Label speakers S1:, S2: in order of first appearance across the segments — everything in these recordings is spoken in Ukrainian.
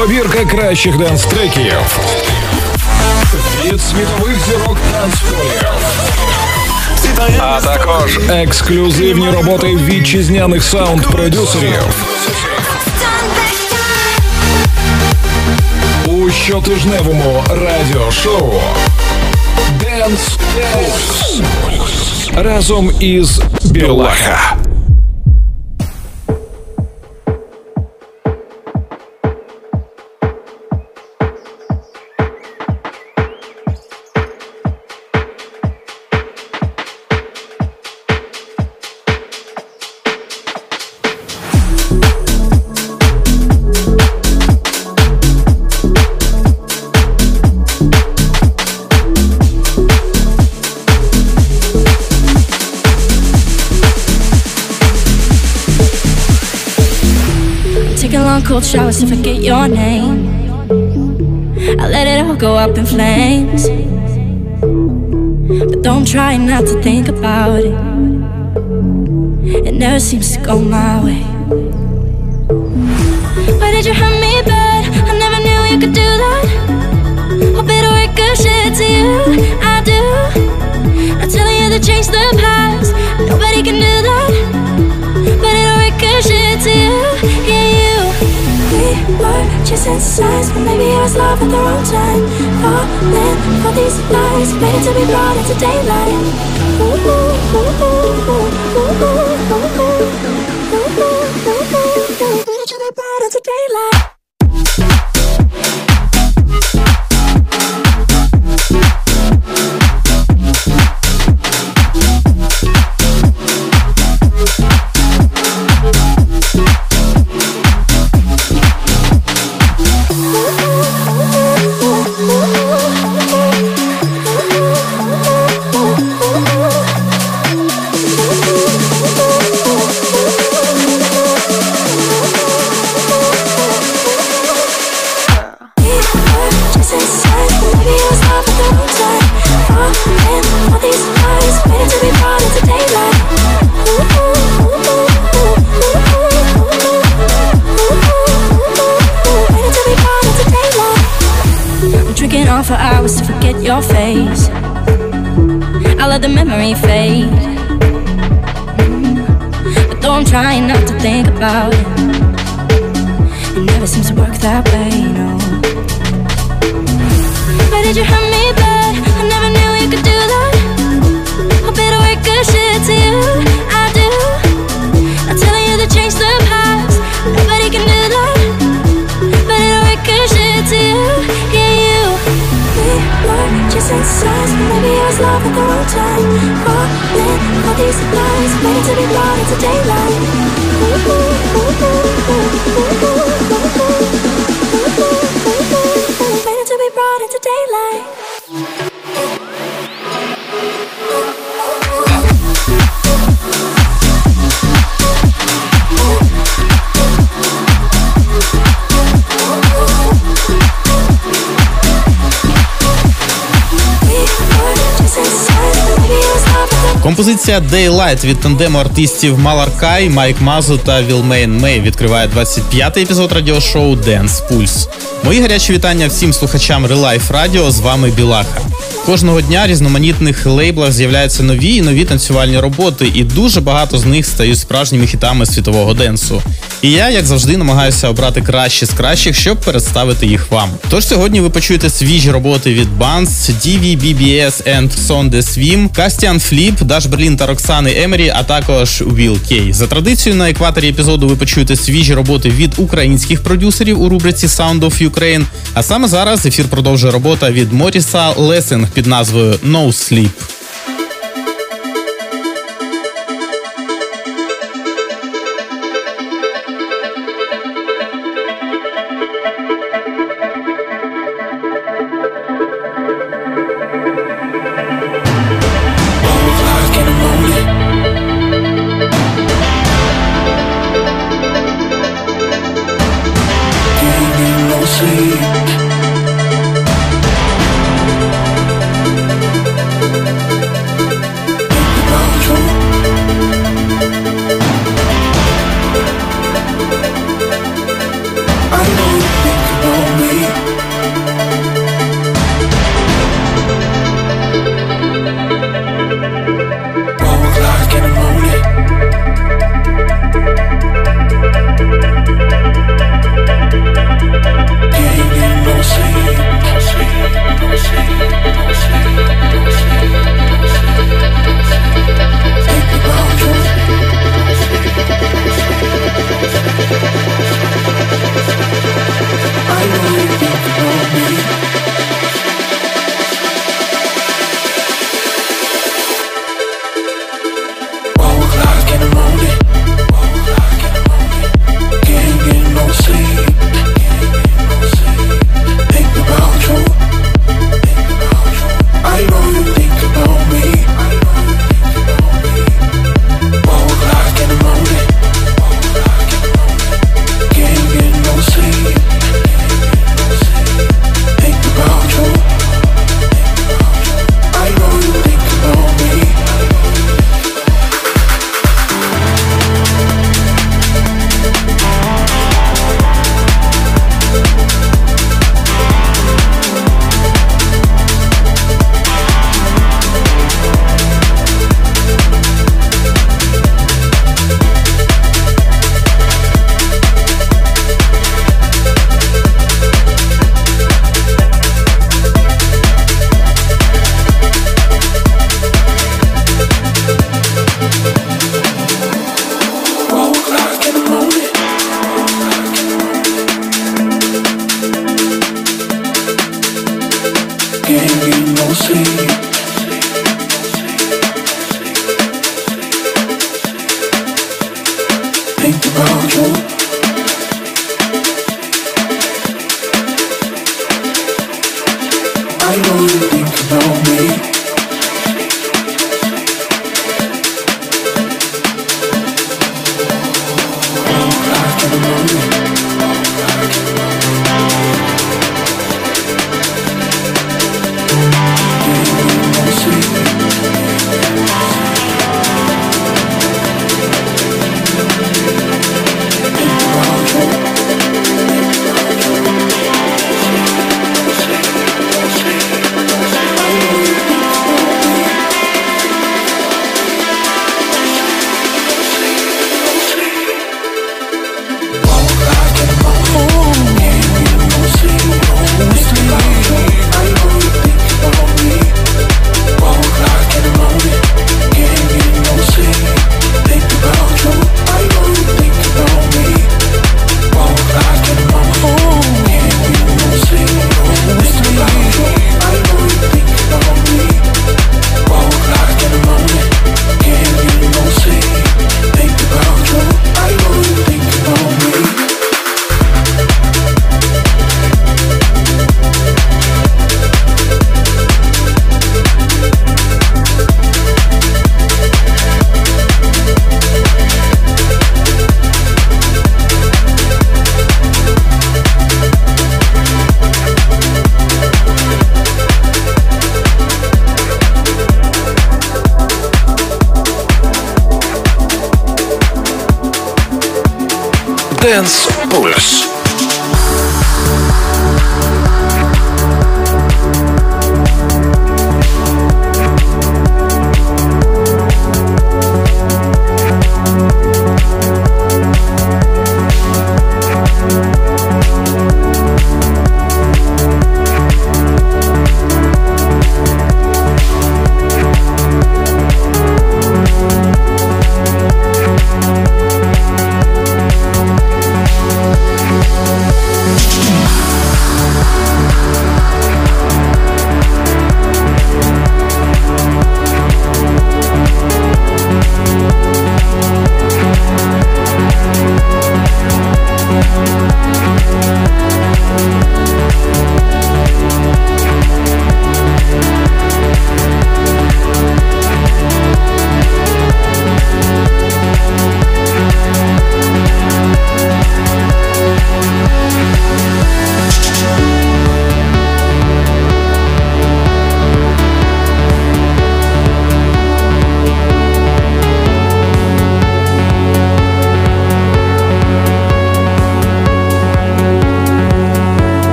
S1: Добірка кращих денс-треків від світових зірок танцполів. А також ексклюзивні роботи вітчизняних саунд-продюсерів. У щотижневому радіошоу Dance Pulse разом із Білаха.
S2: To forget your name. I let it all go up in flames. But don't try not to think about it. It never seems to go my way. Why did you hurt me bad? I never knew you could do that. Hope it'll ricochet to you. I chasing signs But maybe I was love at the wrong time. Falling for these lies Waiting to be brought into daylight. Ooh, ooh, ooh,
S3: Композиція Daylight від тандему артистів Malarkey, Майк Мазу та Вілмейн Мей відкриває 25-й епізод радіошоу Dance Pulse. Мої гарячі вітання всім слухачам Relife Radio, з вами Білаха. Кожного дня різноманітних лейблах з'являються нові і нові танцювальні роботи, і дуже багато з них стають справжніми хітами світового денсу. І я, як завжди, намагаюся обрати кращі з кращих, щоб представити їх вам. Тож сьогодні ви почуєте свіжі роботи від Buns, DVBBS and Sondr, Swim, Кастіан Flip, Даш Берлін та Роксани Емері, а також Will Кей. За традицією на екваторі епізоду ви почуєте свіжі роботи від українських продюсерів у рубриці Sound of Ukraine. А саме зараз ефір продовжує робота від Моріса Лесинг під назвою No sleep.
S4: to
S5: the moment.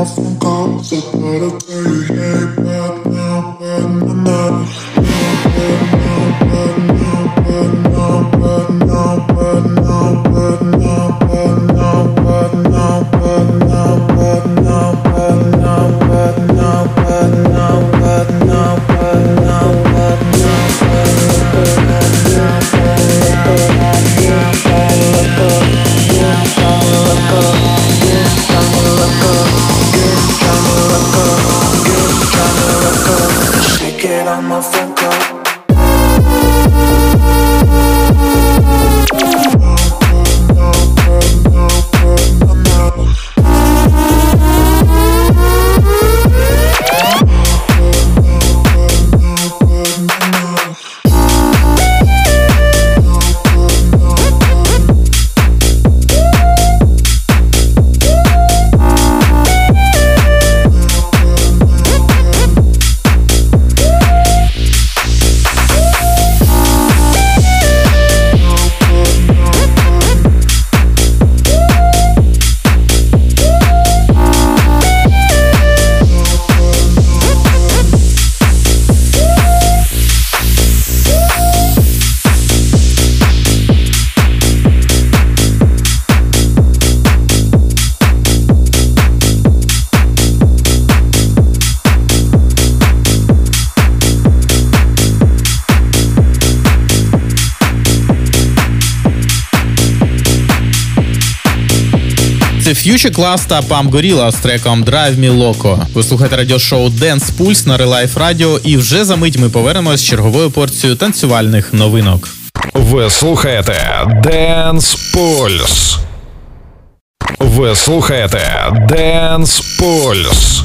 S5: My phone calls, I thought I'd tell you, yeah.
S3: Future Class та Pam Gorilla з треком Drive Me Loco. Ви слухаєте радіошоу Dance Pulse на Relife Radio і вже за мить ми повернемось з черговою порцією танцювальних новинок.
S1: Ви слухаєте Dance Pulse. Ви слухаєте Dance Pulse.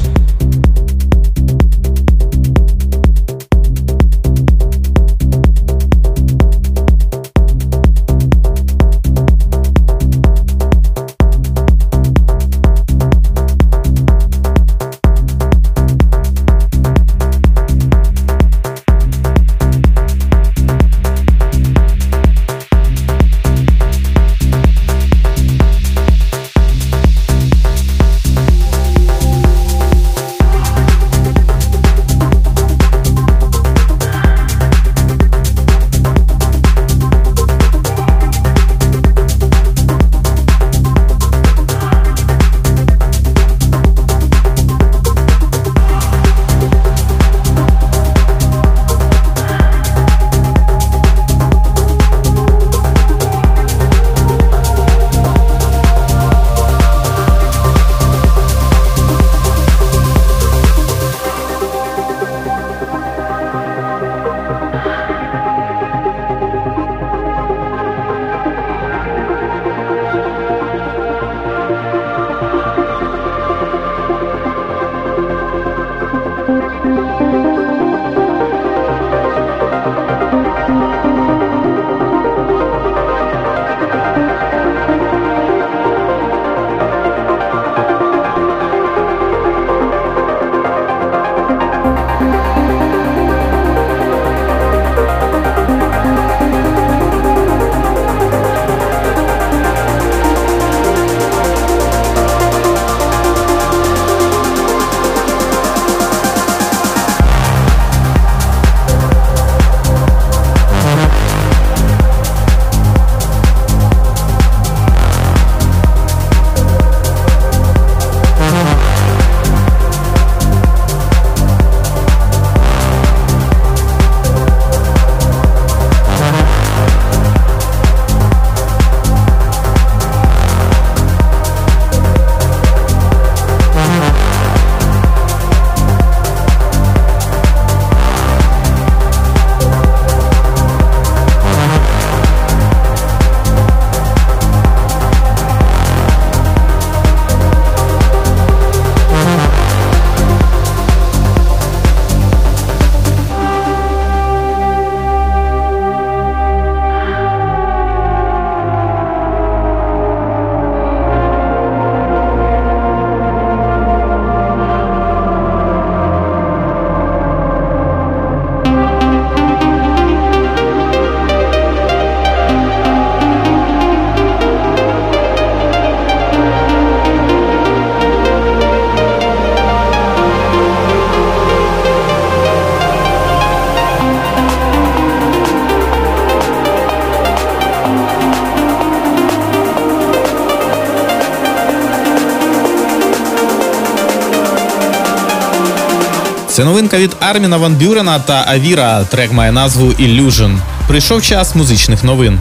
S3: Це новинка від Арміна Ван Бюрена та Авіра. Трек має назву Illusion. Прийшов час музичних новин.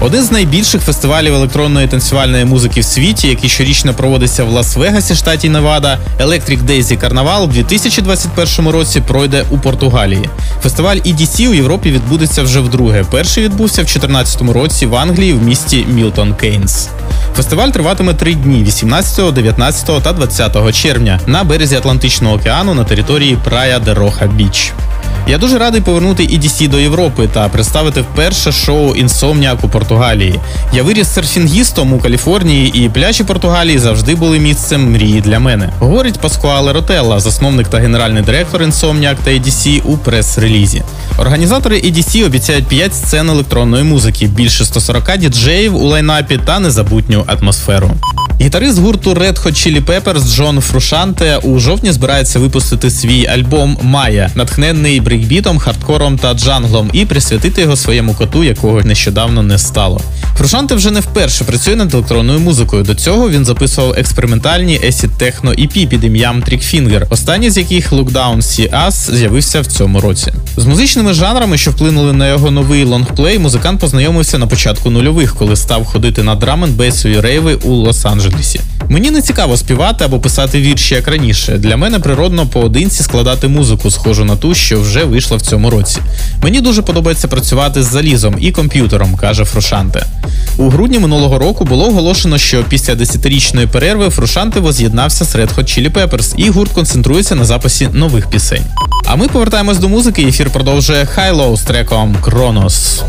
S3: Один з найбільших фестивалів електронної танцювальної музики в світі, який щорічно проводиться в Лас-Вегасі, штаті Невада, Electric Daisy Carnival у 2021 році пройде у Португалії. Фестиваль EDC у Європі відбудеться вже вдруге. Перший відбувся в 2014 році в Англії в місті Мілтон Кейнс. Фестиваль триватиме три дні: 18, 19 та 20 червня на березі Атлантичного океану на території Прая де Роха Біч. Я дуже радий повернути EDC до Європи та представити вперше шоу Insomniac у Португалії. Я виріс серфінгістом у Каліфорнії, і пляжі Португалії завжди були місцем мрії для мене. Говорить Паскуале Ротелла, засновник та генеральний директор Insomniac та EDC у прес-релізі. Організатори EDC обіцяють 5 сцен електронної музики, більше 140 діджеїв у лайнапі та незабутню атмосферу. Гітарист гурту Red Hot Chili Peppers Джон Фрушанте у жовтні збирається випустити свій альбом Майя, натхненний брейкбітом, хардкором та джанглом, і присвятити його своєму коту, якого нещодавно не стало. Фрушанте вже не вперше працює над електронною музикою. До цього він записував експериментальні acid техно EP під ім'ям Trickfinger, останній з яких Look Down, See Us з'явився в цьому році. З музичними жанрами, що вплинули на його новий лонгплей, музикант познайомився на початку нульових, коли став ходити на драмен-бейсові рейви у Лос-Анджелесі. Мені не цікаво співати або писати вірші як раніше. Для мене природно поодинці складати музику, схожу на ту, що вже вийшла в цьому році. Мені дуже подобається працювати з залізом і комп'ютером, каже Фрушанте. У грудні минулого року було оголошено, що після десятирічної перерви Фрушанте воз'єднався з Red Hot Chili Peppers, і гурт концентрується на записі нових пісень. А ми повертаємось до музики. Ефір продовжує Хайлоу з треком Кронос.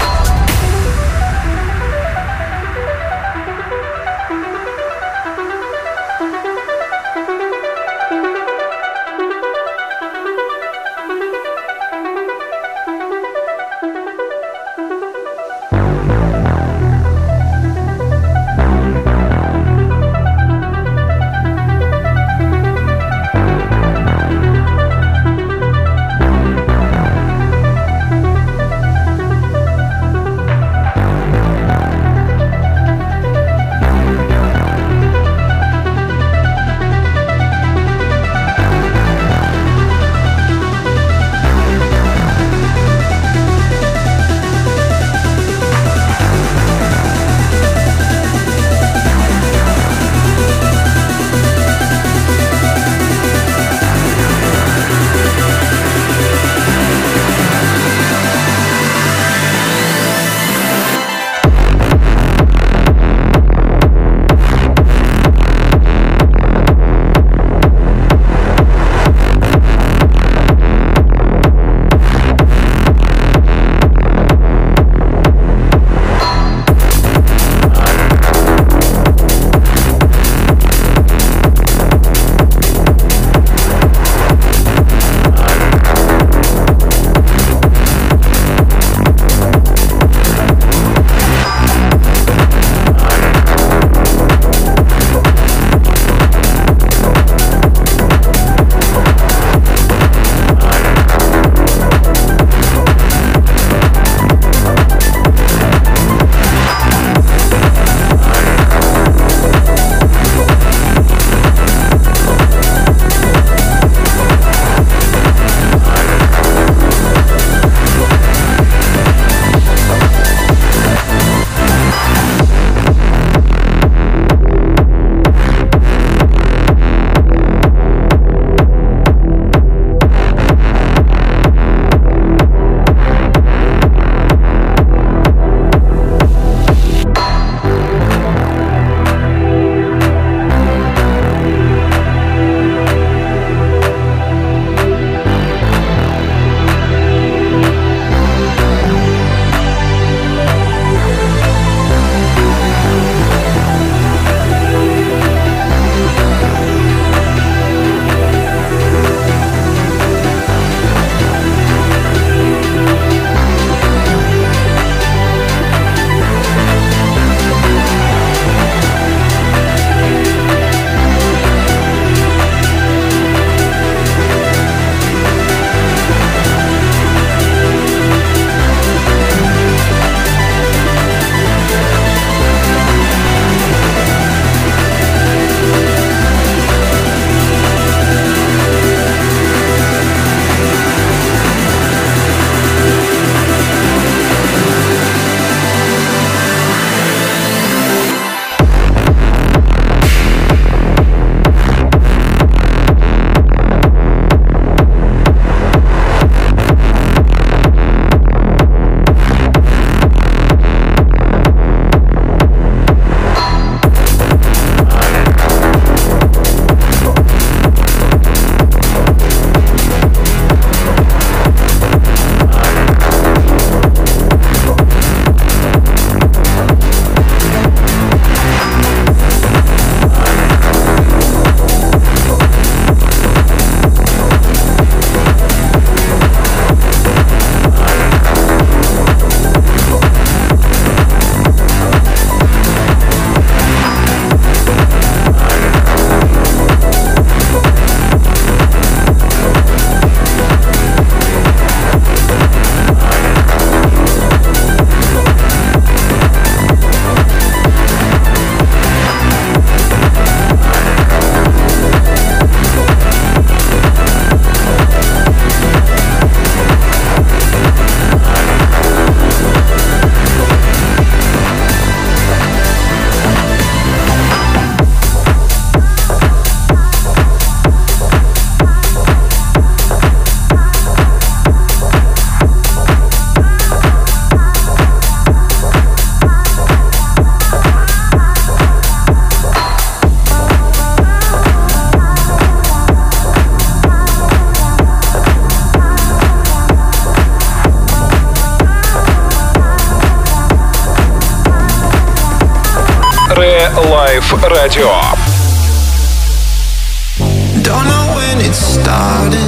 S4: started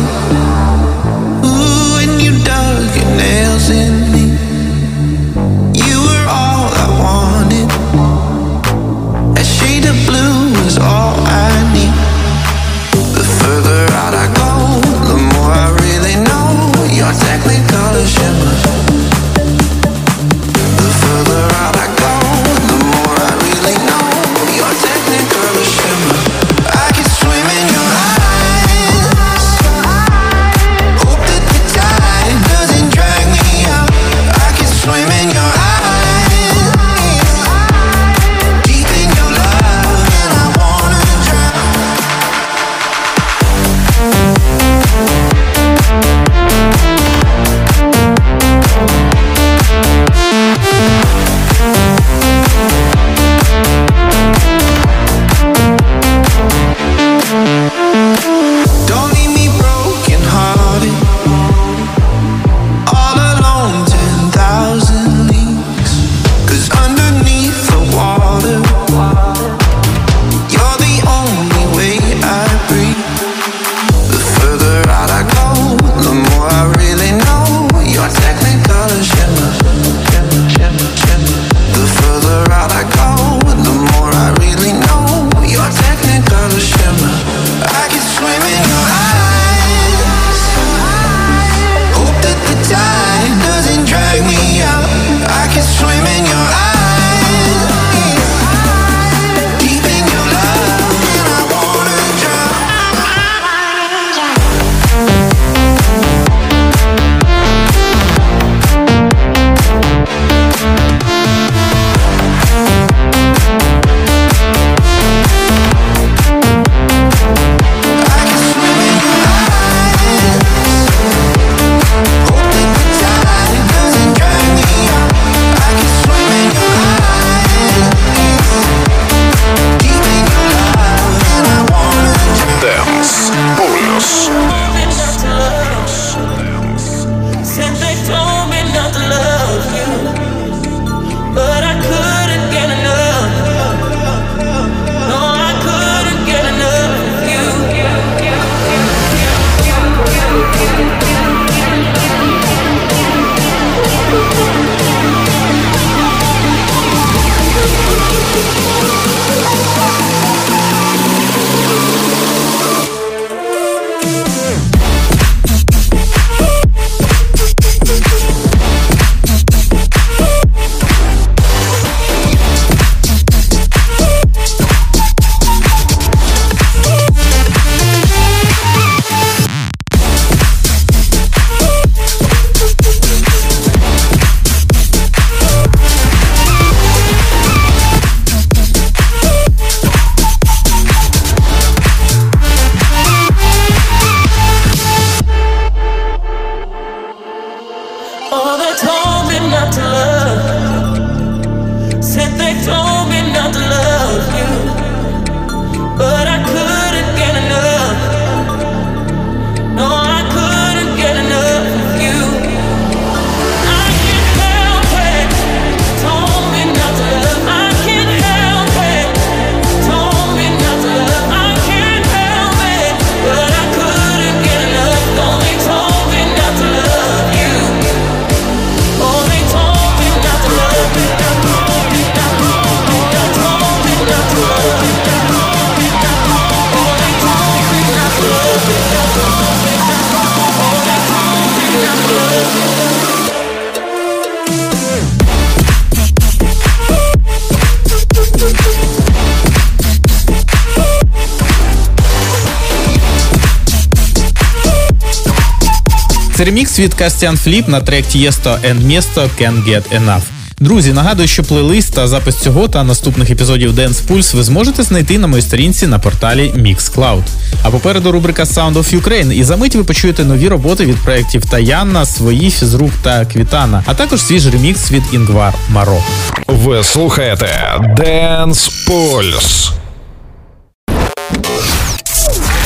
S3: Світ Кастян Фліп на трек Тієсто and Місто Can Get Enough. Друзі, нагадую, що плейлист та запис цього та наступних епізодів Dance Pulse ви зможете знайти на моїй сторінці на порталі Mixcloud. А попереду рубрика Sound of Ukraine і за мить ви почуєте нові роботи від проєктів Таянна, свої фізрук та Квітана, а також свіжий ремікс від Інгвар Маро.
S1: Ви слухаєте Dance Pulse.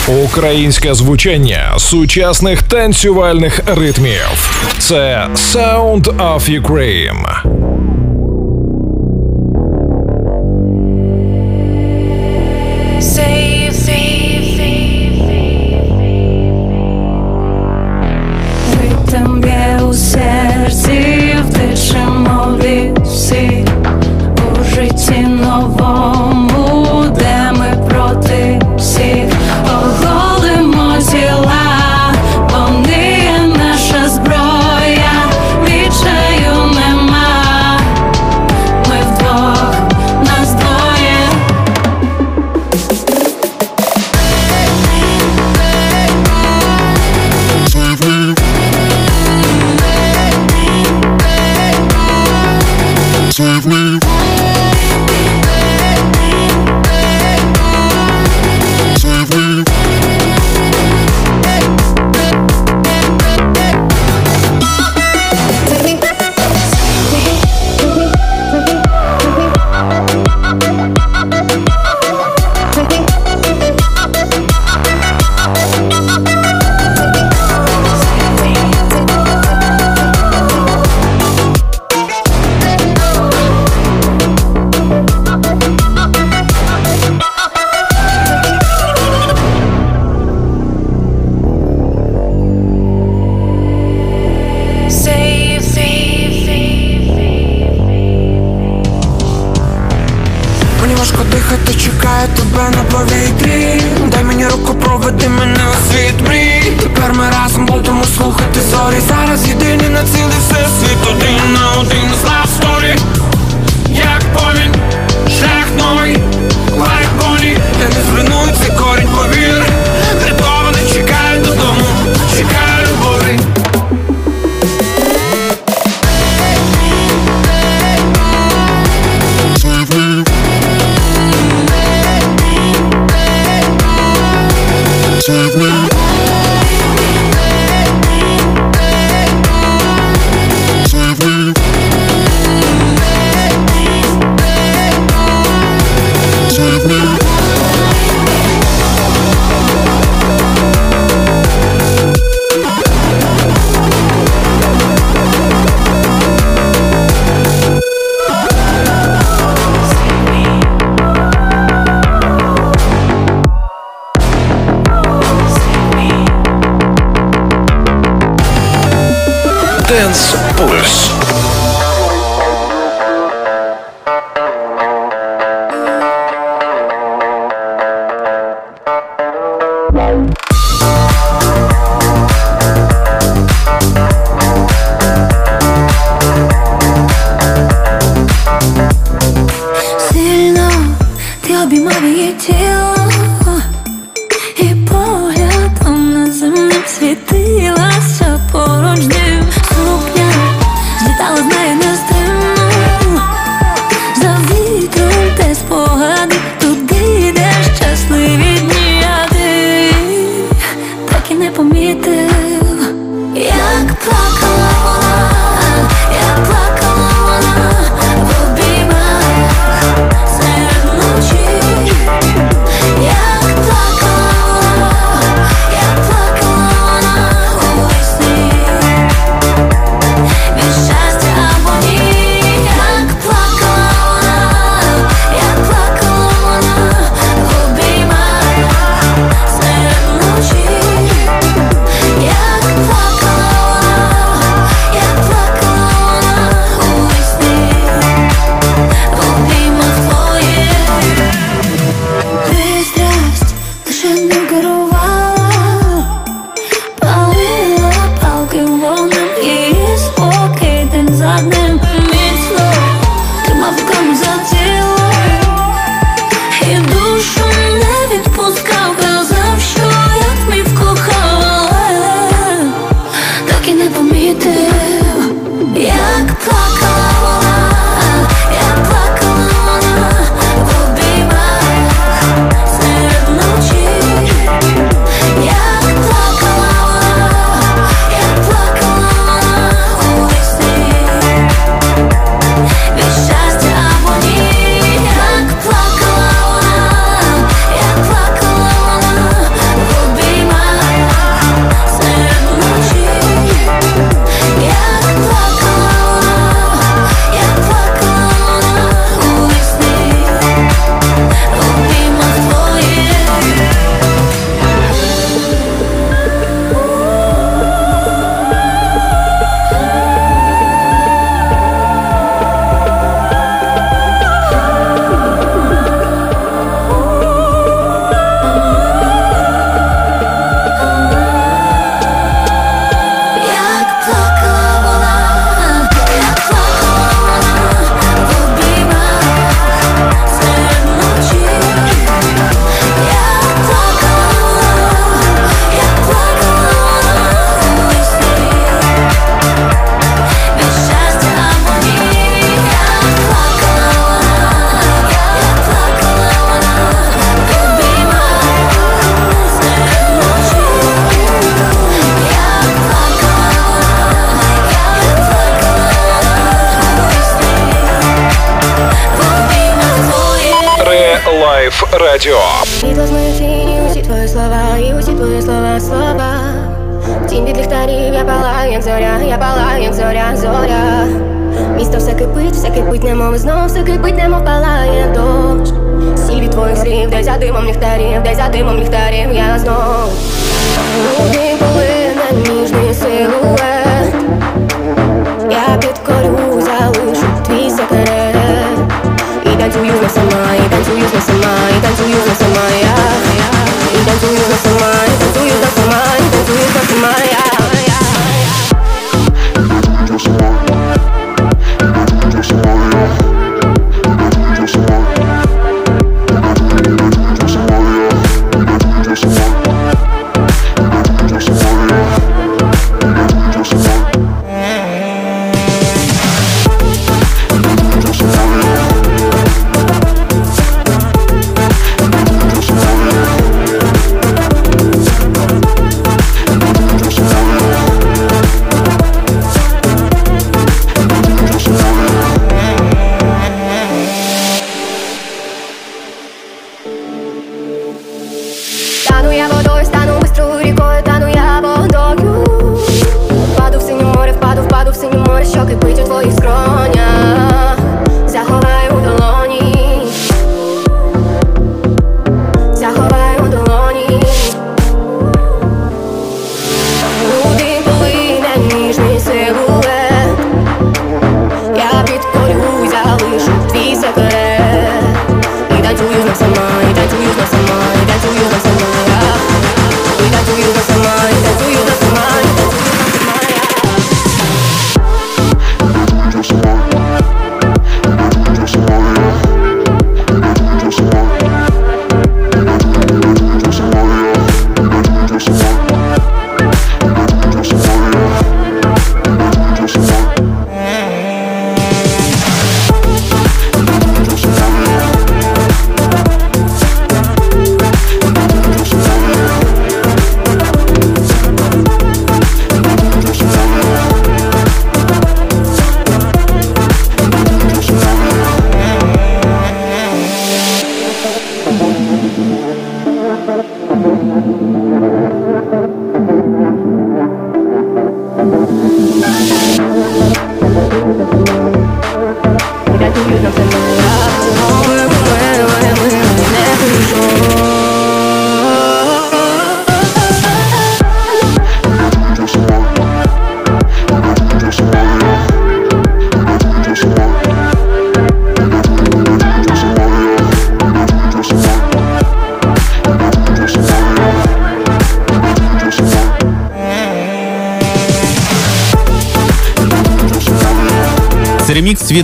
S1: Українське звучання сучасних танцювальних ритмів. Це Sound of Ukraine.
S6: with me.
S1: Лайф.
S7: Світло з моєї тіні, усі твої слова, і усі твої слова, слова. Тінь від ліхтарів, я палаю, як зоря, я палаю, як зоря, зоря. Місто все кипить, все кипить, немов знов, все кипить, немов палає дощ. Сіль від твоїх слів, десь за димом ліхтарів, десь за димом ліхтарів, я знов. Груди полине ніжний силует. Я підкорю, залишу твій секрет. І танцюю знов сама, і танцюю знов сама, і танцюю знов сама я. І танцюю знов сама,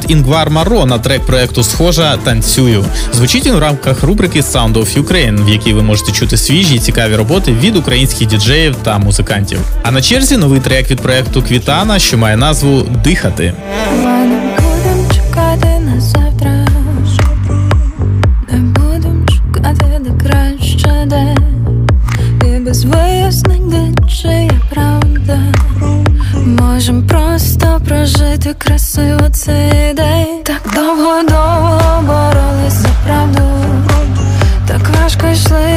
S3: Інгвар Маро на трек проекту Схожа танцюю. Звучить він в рамках рубрики Sound of Ukraine, в якій ви можете чути свіжі і цікаві роботи від українських діджеїв та музикантів. А на черзі новий трек від проекту Квітана, що має назву Дихати.
S6: Будем шукати де краще де. І правда. Можем просто прожити красиво цей день. Так довго довго боролись за правду. Так важко йшли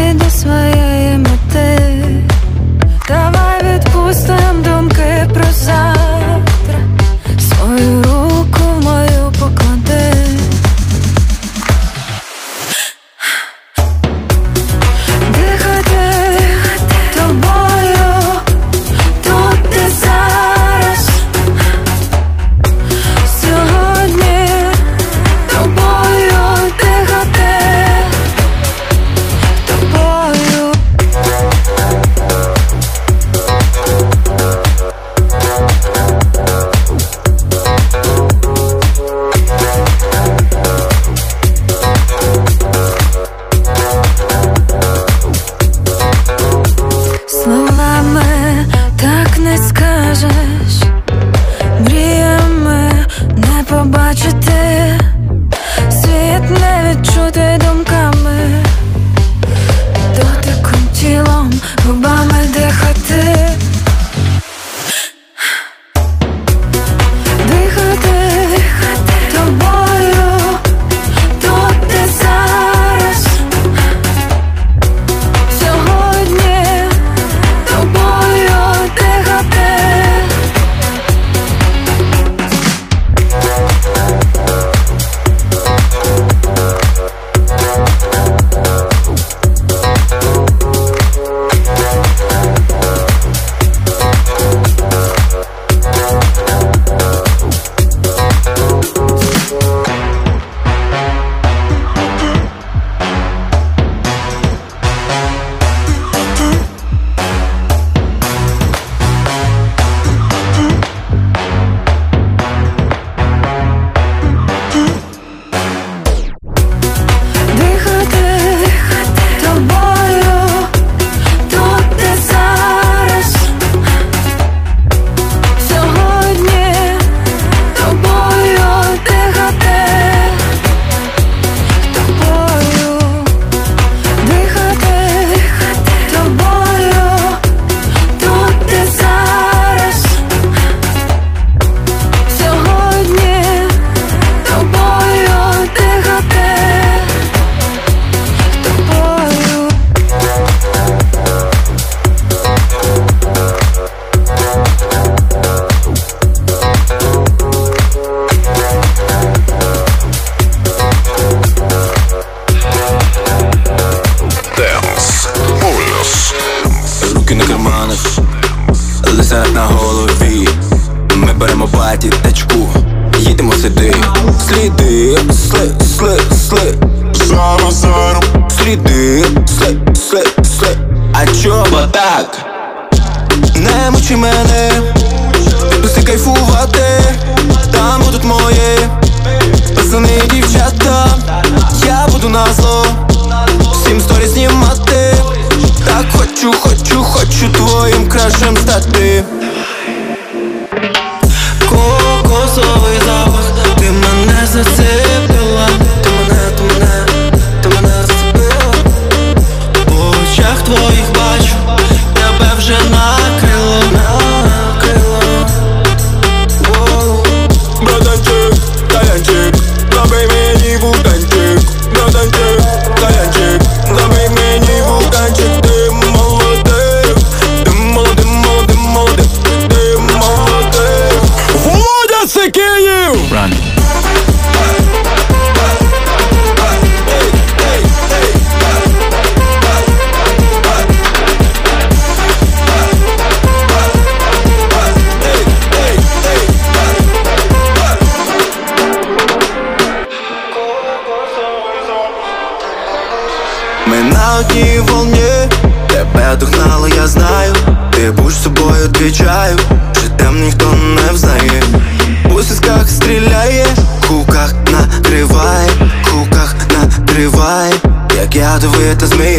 S8: das
S9: me.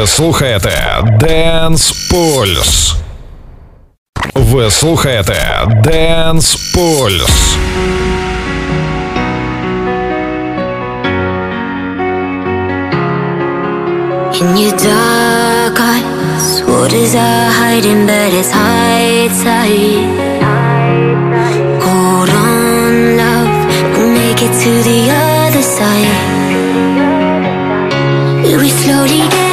S1: Ви слухаєте Dance Pulse. Ви слухаєте Dance Pulse.
S10: In your dark eyes, what is I hiding but it's high tide? Hold on, love, we'll make it to the other side. We slowly get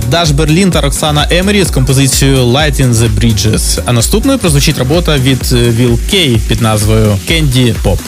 S6: це Даш Берлін та Роксана Емері з композицією Light in the Bridges. А наступною прозвучить робота від е, Will Кей під назвою Candy Pop.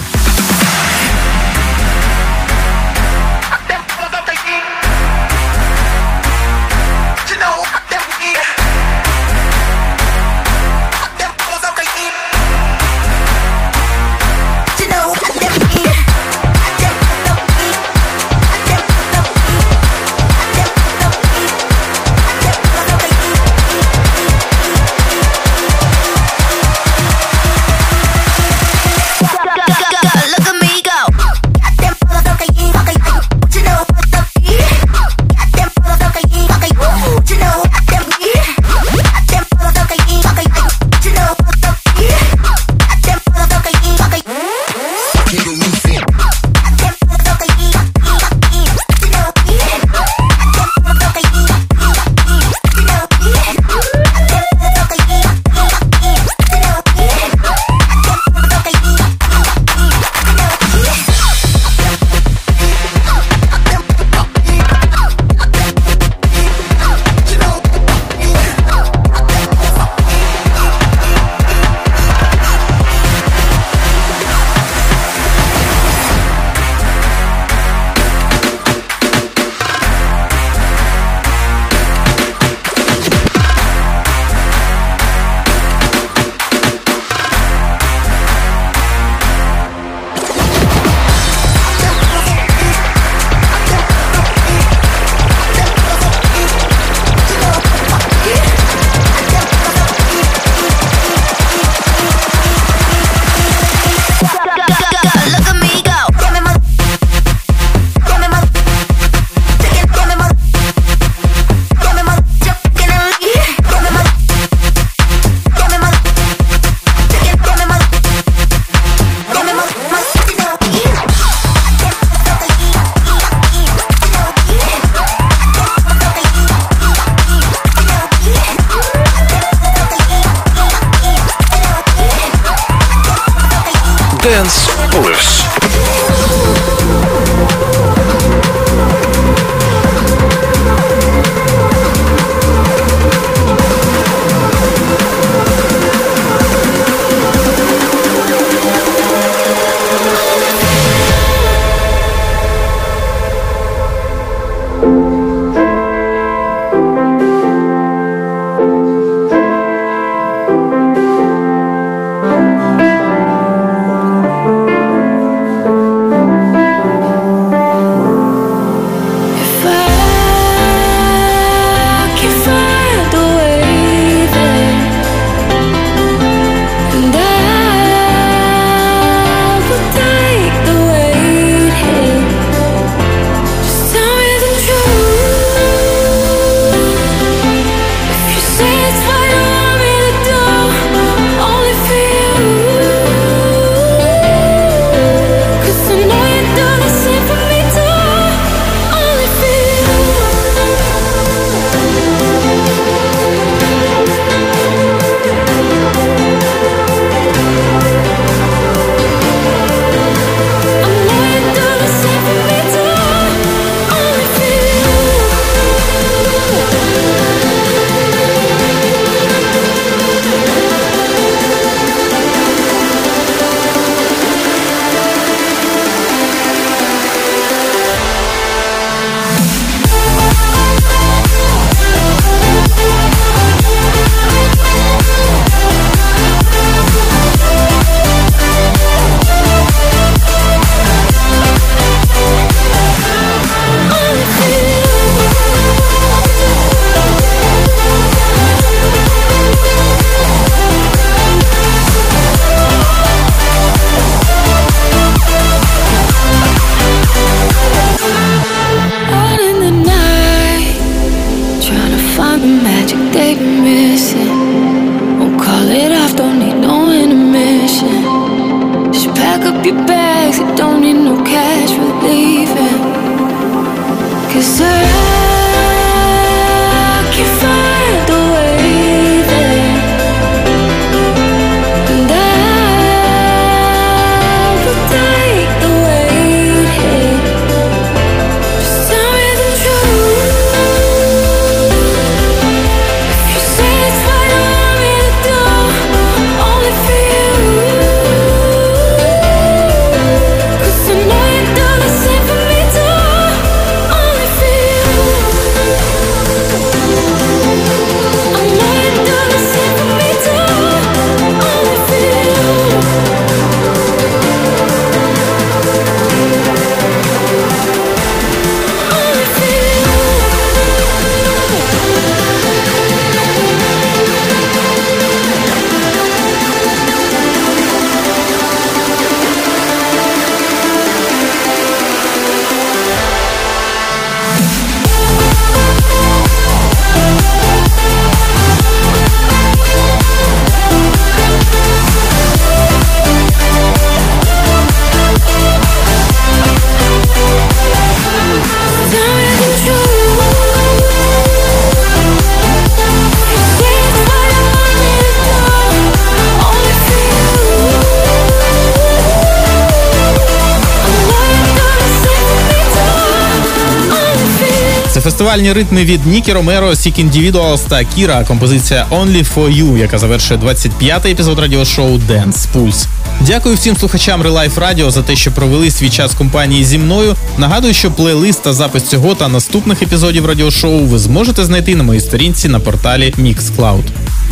S3: Фестивальні ритми від Нікі Ромеро, Sick Individuals та Кіра, композиція Only for You, яка завершує 25-й епізод радіошоу Dance Pulse. Дякую всім слухачам Релайф Радіо за те, що провели свій час компанії зі мною. Нагадую, що плейлист та запис цього та наступних епізодів радіошоу ви зможете знайти на моїй сторінці на порталі Mixcloud.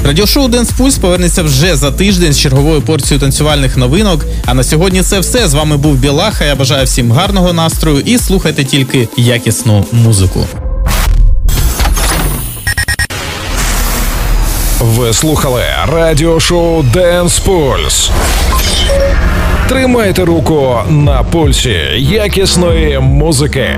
S3: Радіошоу Dance Pulse повернеться вже за тиждень з черговою порцією танцювальних новинок. А на сьогодні це все. З вами був Білаха. Я бажаю всім гарного настрою і слухайте тільки якісну музику.
S1: Ви слухали радіошоу Dance Pulse. Тримайте руку на пульсі якісної музики.